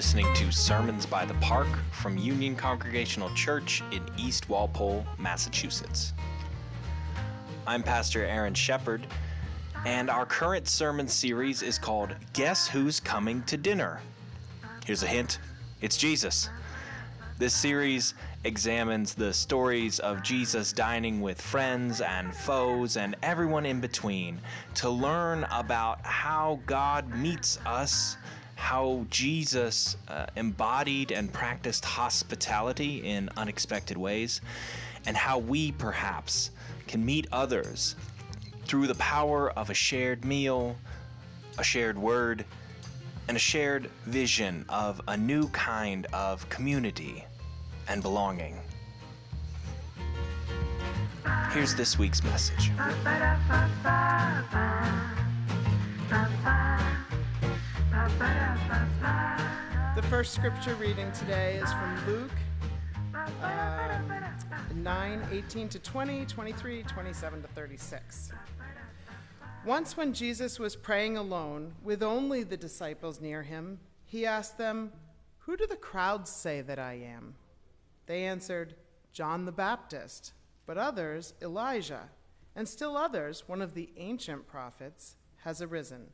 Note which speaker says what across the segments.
Speaker 1: listening to Sermons by the Park from Union Congregational Church in East Walpole, Massachusetts. I'm Pastor Aaron Shepard, and our current sermon series is called Guess Who's Coming to Dinner? Here's a hint it's Jesus. This series examines the stories of Jesus dining with friends and foes and everyone in between to learn about how God meets us, how Jesus uh, embodied and practiced hospitality in unexpected ways, and how we perhaps can meet others through the power of a shared meal, a shared word, and a shared vision of a new kind of community and belonging. Here's this week's message.
Speaker 2: The first scripture reading today is from Luke um, 9 18 to 20, 23, 27 to 36. Once, when Jesus was praying alone with only the disciples near him, he asked them, Who do the crowds say that I am? They answered, John the Baptist, but others, Elijah, and still others, one of the ancient prophets, has arisen.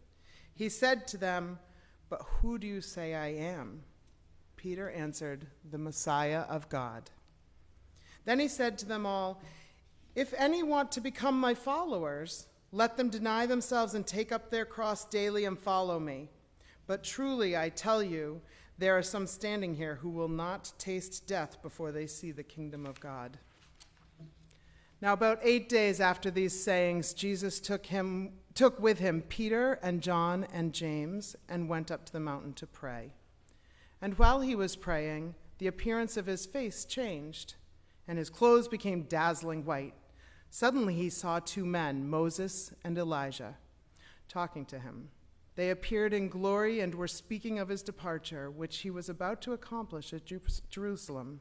Speaker 2: He said to them, But who do you say I am? Peter answered, The Messiah of God. Then he said to them all, If any want to become my followers, let them deny themselves and take up their cross daily and follow me. But truly, I tell you, there are some standing here who will not taste death before they see the kingdom of God. Now, about eight days after these sayings, Jesus took, him, took with him Peter and John and James and went up to the mountain to pray. And while he was praying, the appearance of his face changed, and his clothes became dazzling white. Suddenly he saw two men, Moses and Elijah, talking to him. They appeared in glory and were speaking of his departure, which he was about to accomplish at Jerusalem.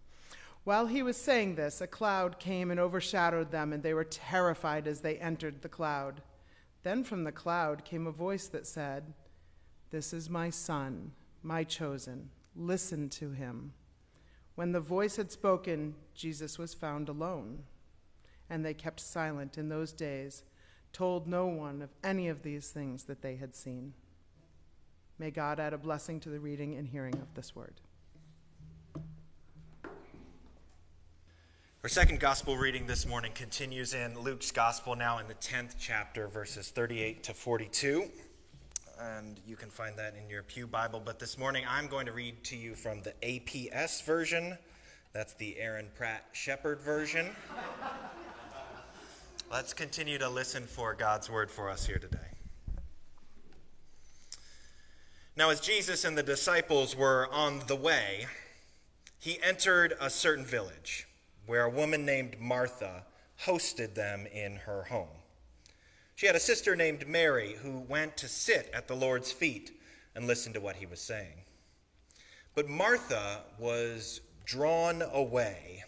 Speaker 2: While he was saying this, a cloud came and overshadowed them, and they were terrified as they entered the cloud. Then from the cloud came a voice that said, This is my son, my chosen. Listen to him. When the voice had spoken, Jesus was found alone. And they kept silent in those days told no one of any of these things that they had seen. May God add a blessing to the reading and hearing of this word.
Speaker 3: Our second gospel reading this morning continues in Luke's gospel, now in the 10th chapter, verses 38 to 42. And you can find that in your Pew Bible. But this morning I'm going to read to you from the APS version. That's the Aaron Pratt Shepherd version. Let's continue to listen for God's word for us here today. Now, as Jesus and the disciples were on the way, he entered a certain village where a woman named Martha hosted them in her home. She had a sister named Mary who went to sit at the Lord's feet and listen to what he was saying. But Martha was drawn away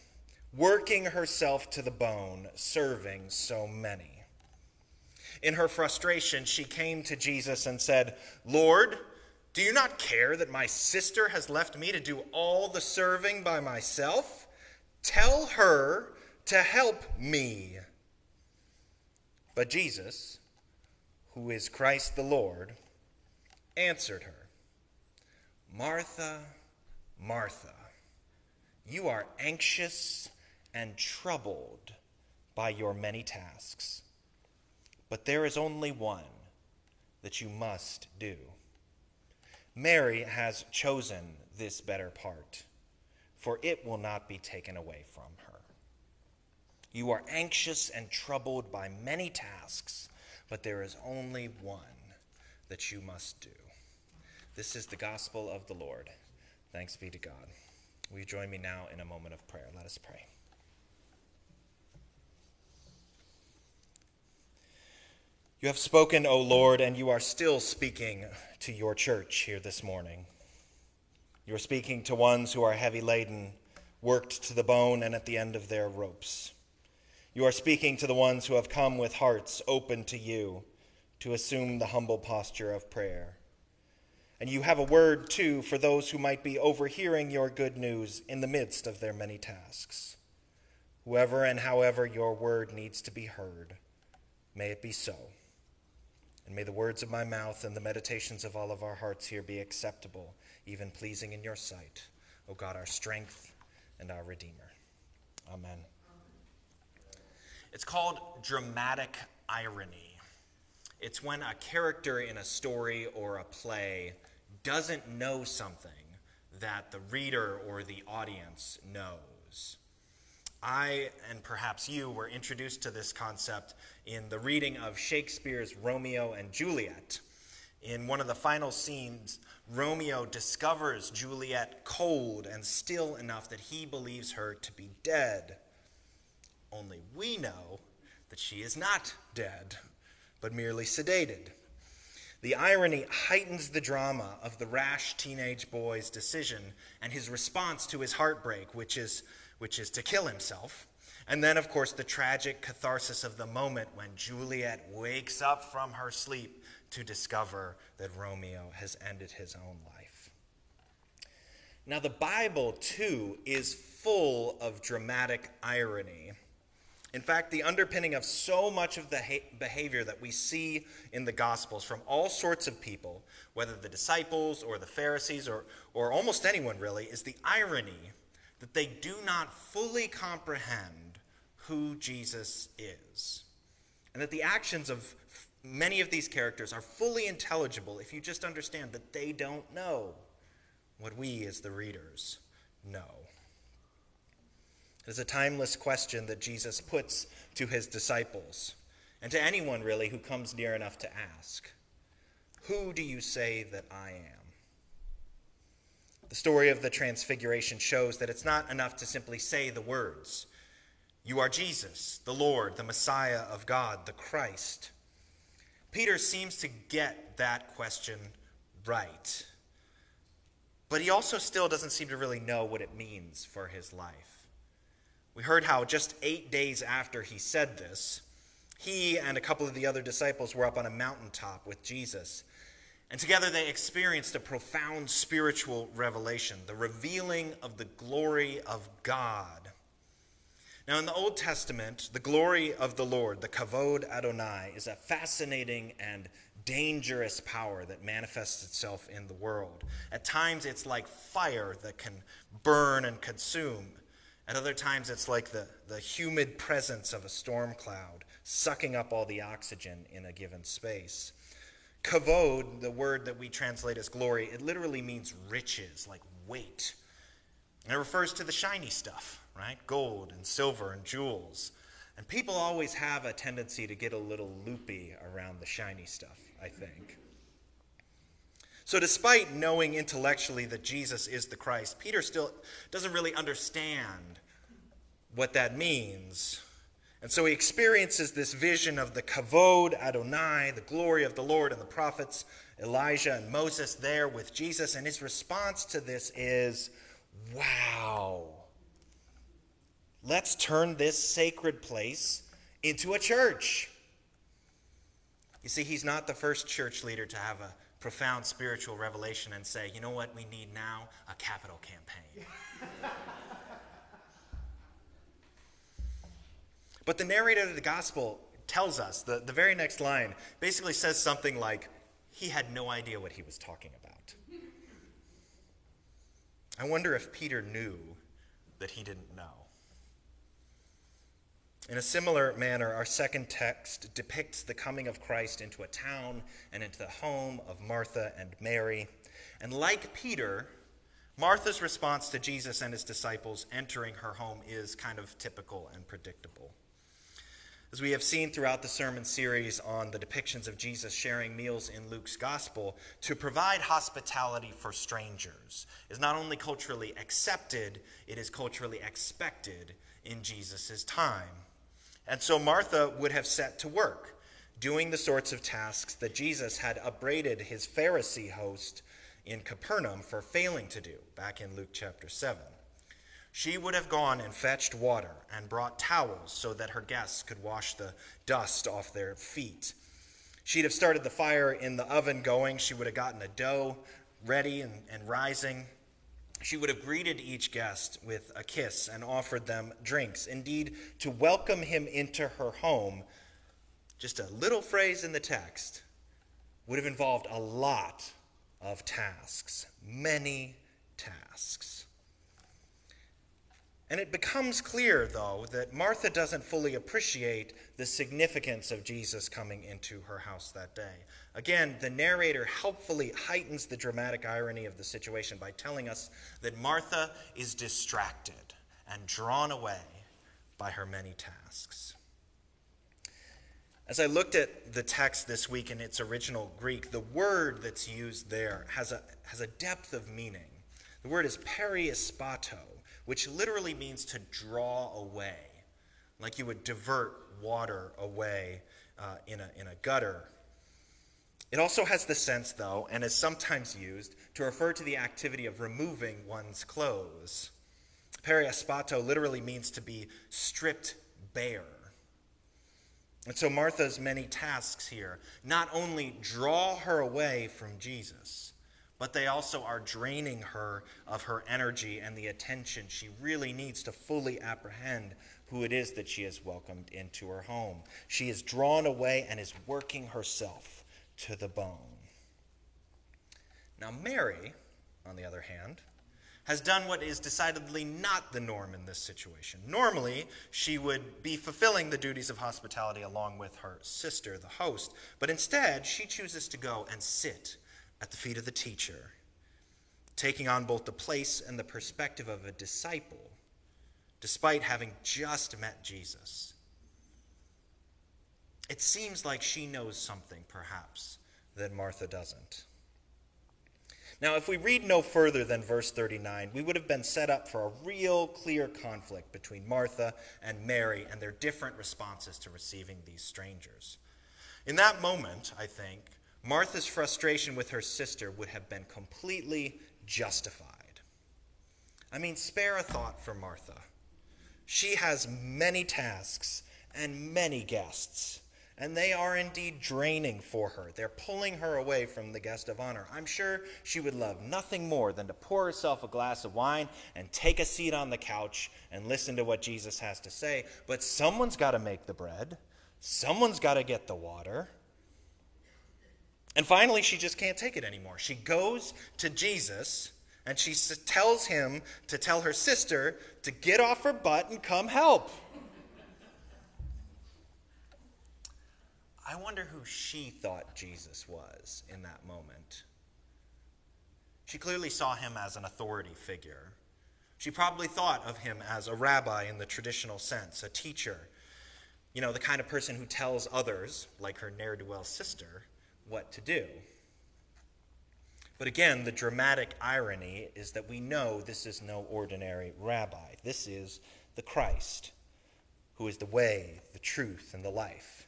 Speaker 3: working herself to the bone, serving so many. In her frustration, she came to Jesus and said, Lord, do you not care that my sister has left me to do all the serving by myself? Tell her to help me. But Jesus, who is Christ the Lord, answered her Martha, Martha, you are anxious and troubled by your many tasks. But there is only one that you must do. Mary has chosen this better part, for it will not be taken away from her. You are anxious and troubled by many tasks, but there is only one that you must do. This is the gospel of the Lord. Thanks be to God. Will you join me now in a moment of prayer? Let us pray. You have spoken, O Lord, and you are still speaking to your church here this morning. You are speaking to ones who are heavy laden, worked to the bone, and at the end of their ropes. You are speaking to the ones who have come with hearts open to you to assume the humble posture of prayer. And you have a word, too, for those who might be overhearing your good news in the midst of their many tasks. Whoever and however your word needs to be heard, may it be so. And may the words of my mouth and the meditations of all of our hearts here be acceptable, even pleasing in your sight, O God, our strength and our Redeemer. Amen. It's called dramatic irony. It's when a character in a story or a play doesn't know something that the reader or the audience knows. I and perhaps you were introduced to this concept in the reading of Shakespeare's Romeo and Juliet. In one of the final scenes, Romeo discovers Juliet cold and still enough that he believes her to be dead. Only we know that she is not dead, but merely sedated. The irony heightens the drama of the rash teenage boy's decision and his response to his heartbreak, which is which is to kill himself. And then, of course, the tragic catharsis of the moment when Juliet wakes up from her sleep to discover that Romeo has ended his own life. Now, the Bible, too, is full of dramatic irony. In fact, the underpinning of so much of the behavior that we see in the Gospels from all sorts of people, whether the disciples or the Pharisees or, or almost anyone really, is the irony that they do not fully comprehend who Jesus is. And that the actions of many of these characters are fully intelligible if you just understand that they don't know what we as the readers know. It is a timeless question that Jesus puts to his disciples and to anyone really who comes near enough to ask Who do you say that I am? The story of the Transfiguration shows that it's not enough to simply say the words You are Jesus, the Lord, the Messiah of God, the Christ. Peter seems to get that question right. But he also still doesn't seem to really know what it means for his life. We heard how just eight days after he said this, he and a couple of the other disciples were up on a mountaintop with Jesus and together they experienced a profound spiritual revelation, the revealing of the glory of God. Now, in the Old Testament, the glory of the Lord, the Kavod Adonai, is a fascinating and dangerous power that manifests itself in the world. At times, it's like fire that can burn and consume. At other times, it's like the, the humid presence of a storm cloud, sucking up all the oxygen in a given space. Kavod, the word that we translate as glory, it literally means riches, like weight. And it refers to the shiny stuff, right? Gold and silver and jewels. And people always have a tendency to get a little loopy around the shiny stuff, I think. So, despite knowing intellectually that Jesus is the Christ, Peter still doesn't really understand what that means and so he experiences this vision of the kavod Adonai, the glory of the Lord and the prophets, Elijah and Moses there with Jesus. And his response to this is, wow, let's turn this sacred place into a church. You see, he's not the first church leader to have a profound spiritual revelation and say, you know what we need now? A capital campaign. But the narrator of the gospel tells us, the, the very next line basically says something like, he had no idea what he was talking about. I wonder if Peter knew that he didn't know. In a similar manner, our second text depicts the coming of Christ into a town and into the home of Martha and Mary. And like Peter, Martha's response to Jesus and his disciples entering her home is kind of typical and predictable. As we have seen throughout the sermon series on the depictions of Jesus sharing meals in Luke's gospel, to provide hospitality for strangers is not only culturally accepted, it is culturally expected in Jesus' time. And so Martha would have set to work, doing the sorts of tasks that Jesus had upbraided his Pharisee host in Capernaum for failing to do back in Luke chapter 7 she would have gone and fetched water and brought towels so that her guests could wash the dust off their feet. She'd have started the fire in the oven going. She would have gotten the dough ready and, and rising. She would have greeted each guest with a kiss and offered them drinks. Indeed, to welcome him into her home, just a little phrase in the text, would have involved a lot of tasks, many tasks. And it becomes clear, though, that Martha doesn't fully appreciate the significance of Jesus coming into her house that day. Again, the narrator helpfully heightens the dramatic irony of the situation by telling us that Martha is distracted and drawn away by her many tasks. As I looked at the text this week in its original Greek, the word that's used there has a, has a depth of meaning. The word is periespato which literally means to draw away, like you would divert water away uh, in, a, in a gutter. It also has the sense, though, and is sometimes used to refer to the activity of removing one's clothes. Periaspato literally means to be stripped bare. And so Martha's many tasks here not only draw her away from Jesus, but they also are draining her of her energy and the attention she really needs to fully apprehend who it is that she has welcomed into her home. She is drawn away and is working herself to the bone. Now, Mary, on the other hand, has done what is decidedly not the norm in this situation. Normally, she would be fulfilling the duties of hospitality along with her sister, the host, but instead, she chooses to go and sit at the feet of the teacher, taking on both the place and the perspective of a disciple, despite having just met Jesus. It seems like she knows something, perhaps, that Martha doesn't. Now, if we read no further than verse 39, we would have been set up for a real clear conflict between Martha and Mary and their different responses to receiving these strangers. In that moment, I think, Martha's frustration with her sister would have been completely justified. I mean, spare a thought for Martha. She has many tasks and many guests, and they are indeed draining for her. They're pulling her away from the guest of honor. I'm sure she would love nothing more than to pour herself a glass of wine and take a seat on the couch and listen to what Jesus has to say. But someone's got to make the bread, someone's got to get the water. And finally, she just can't take it anymore. She goes to Jesus and she tells him to tell her sister to get off her butt and come help. I wonder who she thought Jesus was in that moment. She clearly saw him as an authority figure. She probably thought of him as a rabbi in the traditional sense, a teacher. You know, the kind of person who tells others, like her ne'er do well sister, what to do. But again, the dramatic irony is that we know this is no ordinary rabbi. This is the Christ, who is the way, the truth, and the life.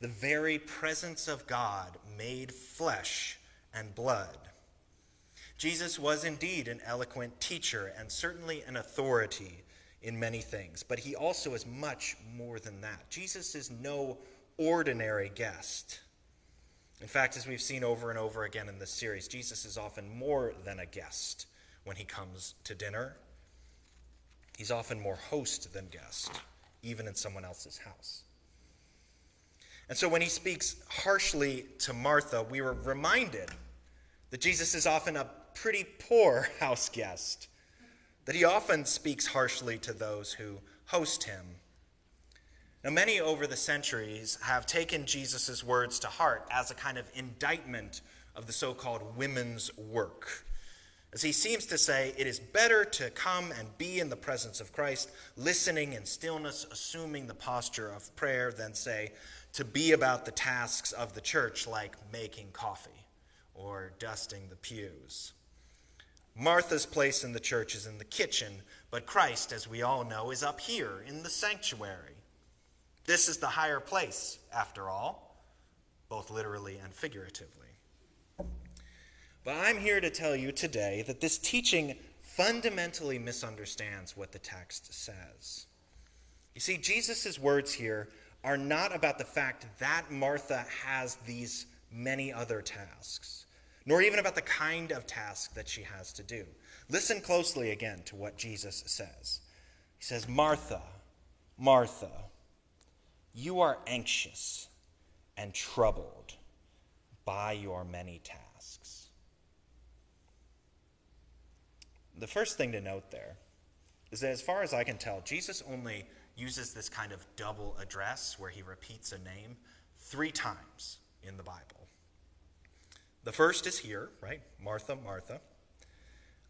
Speaker 3: The very presence of God made flesh and blood. Jesus was indeed an eloquent teacher and certainly an authority in many things, but he also is much more than that. Jesus is no ordinary guest. In fact, as we've seen over and over again in this series, Jesus is often more than a guest when he comes to dinner. He's often more host than guest, even in someone else's house. And so when he speaks harshly to Martha, we were reminded that Jesus is often a pretty poor house guest, that he often speaks harshly to those who host him now, many over the centuries have taken Jesus' words to heart as a kind of indictment of the so called women's work. As he seems to say, it is better to come and be in the presence of Christ, listening in stillness, assuming the posture of prayer, than, say, to be about the tasks of the church like making coffee or dusting the pews. Martha's place in the church is in the kitchen, but Christ, as we all know, is up here in the sanctuary. This is the higher place, after all, both literally and figuratively. But I'm here to tell you today that this teaching fundamentally misunderstands what the text says. You see, Jesus' words here are not about the fact that Martha has these many other tasks, nor even about the kind of task that she has to do. Listen closely again to what Jesus says. He says, Martha, Martha, you are anxious and troubled by your many tasks. The first thing to note there is that, as far as I can tell, Jesus only uses this kind of double address where he repeats a name three times in the Bible. The first is here, right? Martha, Martha.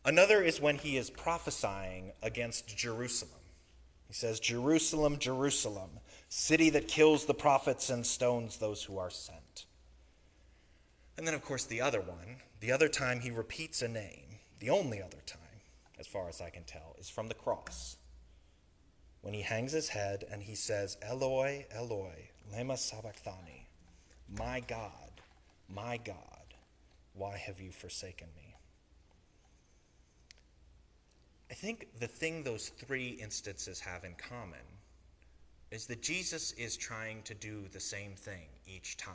Speaker 3: Another is when he is prophesying against Jerusalem. He says, Jerusalem, Jerusalem, city that kills the prophets and stones those who are sent. And then, of course, the other one, the other time he repeats a name, the only other time, as far as I can tell, is from the cross when he hangs his head and he says, Eloi, Eloi, lema sabachthani, my God, my God, why have you forsaken me? I think the thing those three instances have in common is that Jesus is trying to do the same thing each time.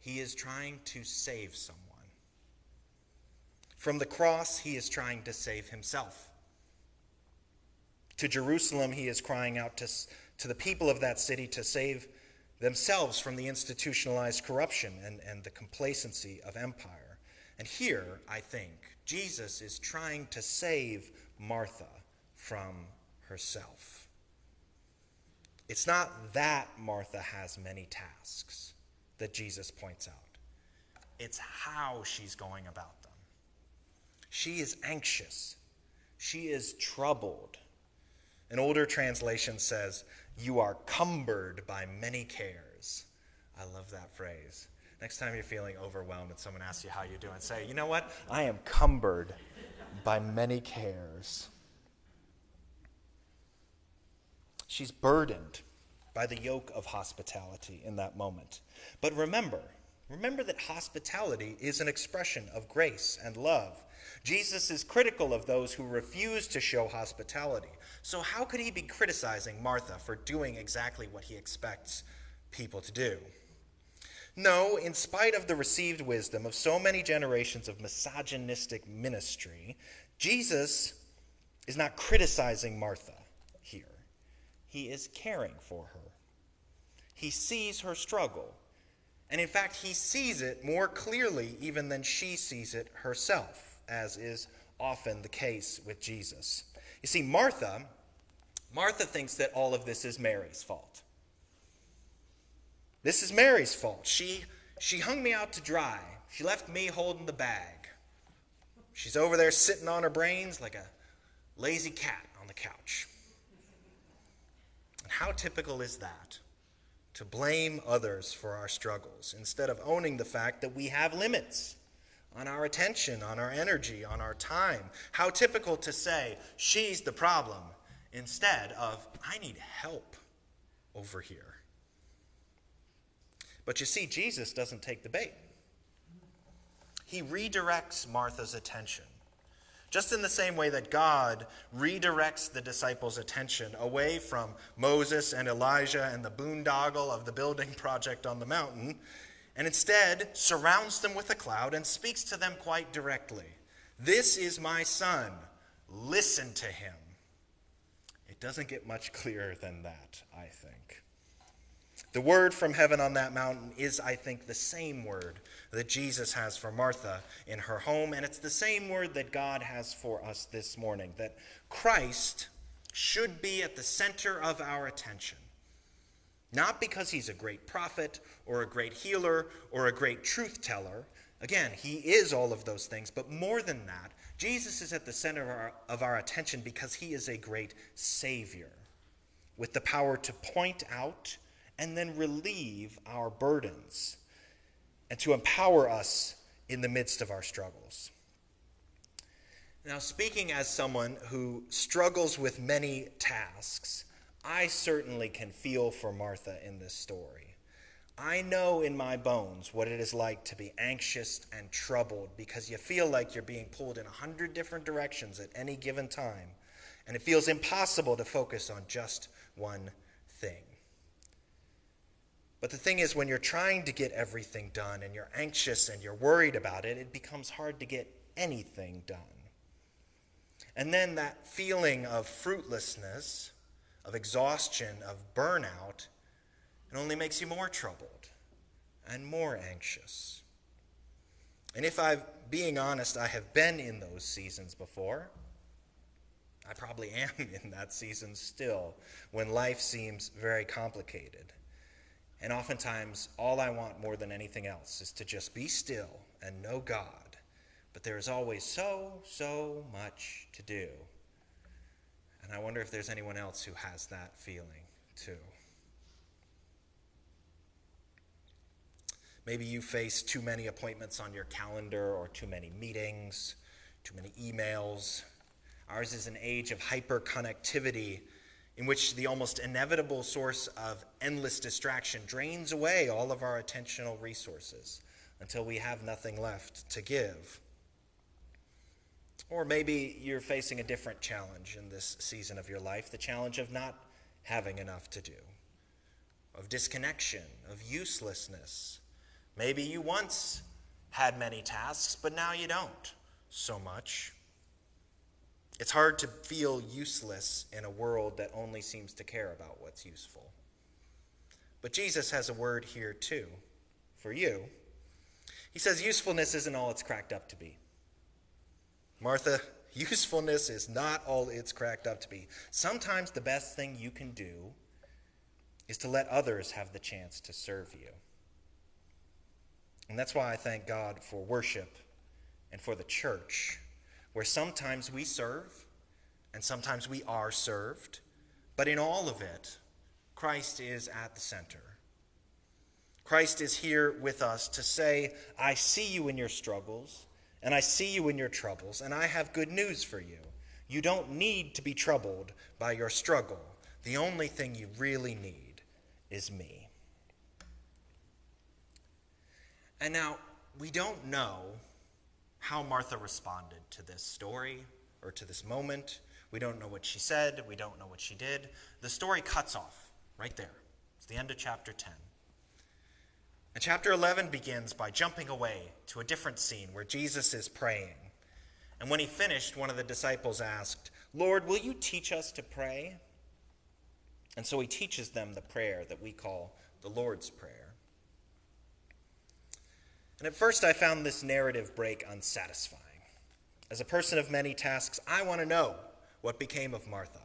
Speaker 3: He is trying to save someone. From the cross, he is trying to save himself. To Jerusalem, he is crying out to, to the people of that city to save themselves from the institutionalized corruption and, and the complacency of empire. And here, I think, Jesus is trying to save Martha from herself. It's not that Martha has many tasks that Jesus points out, it's how she's going about them. She is anxious, she is troubled. An older translation says, You are cumbered by many cares. I love that phrase. Next time you're feeling overwhelmed and someone asks you how you're doing, say, You know what? I am cumbered by many cares. She's burdened by the yoke of hospitality in that moment. But remember, remember that hospitality is an expression of grace and love. Jesus is critical of those who refuse to show hospitality. So, how could he be criticizing Martha for doing exactly what he expects people to do? No, in spite of the received wisdom of so many generations of misogynistic ministry, Jesus is not criticizing Martha here. He is caring for her. He sees her struggle. And in fact, he sees it more clearly even than she sees it herself as is often the case with Jesus. You see, Martha, Martha thinks that all of this is Mary's fault. This is Mary's fault. She, she hung me out to dry. She left me holding the bag. She's over there sitting on her brains like a lazy cat on the couch. And how typical is that? To blame others for our struggles instead of owning the fact that we have limits on our attention, on our energy, on our time. How typical to say, she's the problem, instead of, I need help over here. But you see, Jesus doesn't take the bait. He redirects Martha's attention. Just in the same way that God redirects the disciples' attention away from Moses and Elijah and the boondoggle of the building project on the mountain and instead surrounds them with a cloud and speaks to them quite directly. This is my son. Listen to him. It doesn't get much clearer than that, I think. The word from heaven on that mountain is, I think, the same word that Jesus has for Martha in her home, and it's the same word that God has for us this morning that Christ should be at the center of our attention. Not because he's a great prophet or a great healer or a great truth teller. Again, he is all of those things, but more than that, Jesus is at the center of our, of our attention because he is a great Savior with the power to point out and then relieve our burdens and to empower us in the midst of our struggles. Now, speaking as someone who struggles with many tasks, I certainly can feel for Martha in this story. I know in my bones what it is like to be anxious and troubled because you feel like you're being pulled in a hundred different directions at any given time, and it feels impossible to focus on just one thing. But the thing is, when you're trying to get everything done and you're anxious and you're worried about it, it becomes hard to get anything done. And then that feeling of fruitlessness, of exhaustion, of burnout, it only makes you more troubled and more anxious. And if I'm being honest, I have been in those seasons before. I probably am in that season still when life seems very complicated. And oftentimes, all I want more than anything else is to just be still and know God. But there is always so, so much to do. And I wonder if there's anyone else who has that feeling too. Maybe you face too many appointments on your calendar or too many meetings, too many emails, Ours is an age of hyper connectivity in which the almost inevitable source of endless distraction drains away all of our attentional resources until we have nothing left to give. Or maybe you're facing a different challenge in this season of your life the challenge of not having enough to do, of disconnection, of uselessness. Maybe you once had many tasks, but now you don't so much. It's hard to feel useless in a world that only seems to care about what's useful. But Jesus has a word here too for you. He says usefulness isn't all it's cracked up to be. Martha, usefulness is not all it's cracked up to be. Sometimes the best thing you can do is to let others have the chance to serve you. And that's why I thank God for worship and for the church where sometimes we serve and sometimes we are served, but in all of it, Christ is at the center. Christ is here with us to say, I see you in your struggles, and I see you in your troubles, and I have good news for you. You don't need to be troubled by your struggle. The only thing you really need is me. And now, we don't know how Martha responded to this story or to this moment. We don't know what she said. We don't know what she did. The story cuts off right there. It's the end of chapter 10. And chapter 11 begins by jumping away to a different scene where Jesus is praying. And when he finished, one of the disciples asked, Lord, will you teach us to pray? And so he teaches them the prayer that we call the Lord's Prayer. And at first, I found this narrative break unsatisfying. As a person of many tasks, I want to know what became of Martha.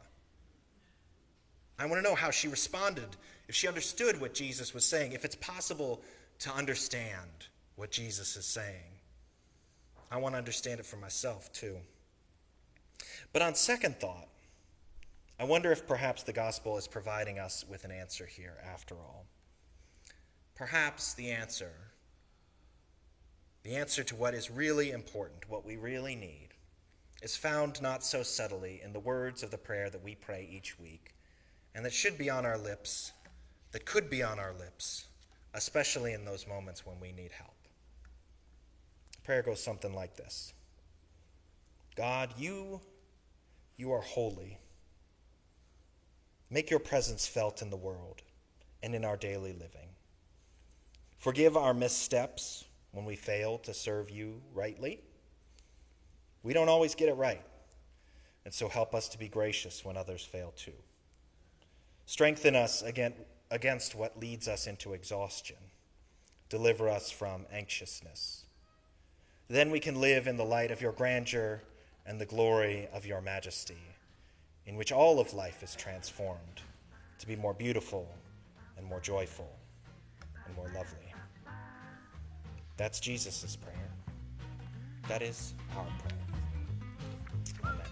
Speaker 3: I want to know how she responded, if she understood what Jesus was saying, if it's possible to understand what Jesus is saying. I want to understand it for myself, too. But on second thought, I wonder if perhaps the gospel is providing us with an answer here after all. Perhaps the answer the answer to what is really important, what we really need, is found not so subtly in the words of the prayer that we pray each week, and that should be on our lips, that could be on our lips, especially in those moments when we need help. The prayer goes something like this God, you, you are holy. Make your presence felt in the world and in our daily living. Forgive our missteps when we fail to serve you rightly. We don't always get it right, and so help us to be gracious when others fail too. Strengthen us against what leads us into exhaustion. Deliver us from anxiousness. Then we can live in the light of your grandeur and the glory of your majesty, in which all of life is transformed to be more beautiful and more joyful and more lovely. That's Jesus' prayer.
Speaker 4: That is our prayer. Amen.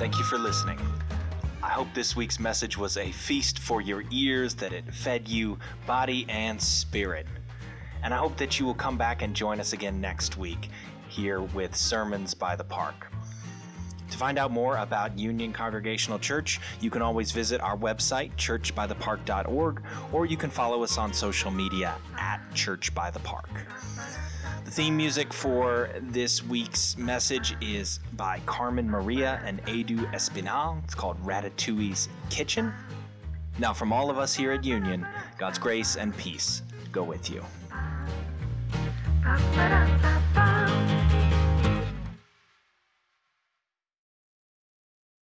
Speaker 3: Thank you for listening. I hope this week's message was a feast for your ears, that it fed you body and spirit. And I hope that you will come back and join us again next week here with Sermons by the Park. To find out more about Union Congregational Church, you can always visit our website, churchbythepark.org, or you can follow us on social media at Church by the. The theme music for this week's message is by Carmen Maria and Edu Espinal. It's called Ratatouille's Kitchen. Now, from all of us here at Union, God's grace and peace go with you.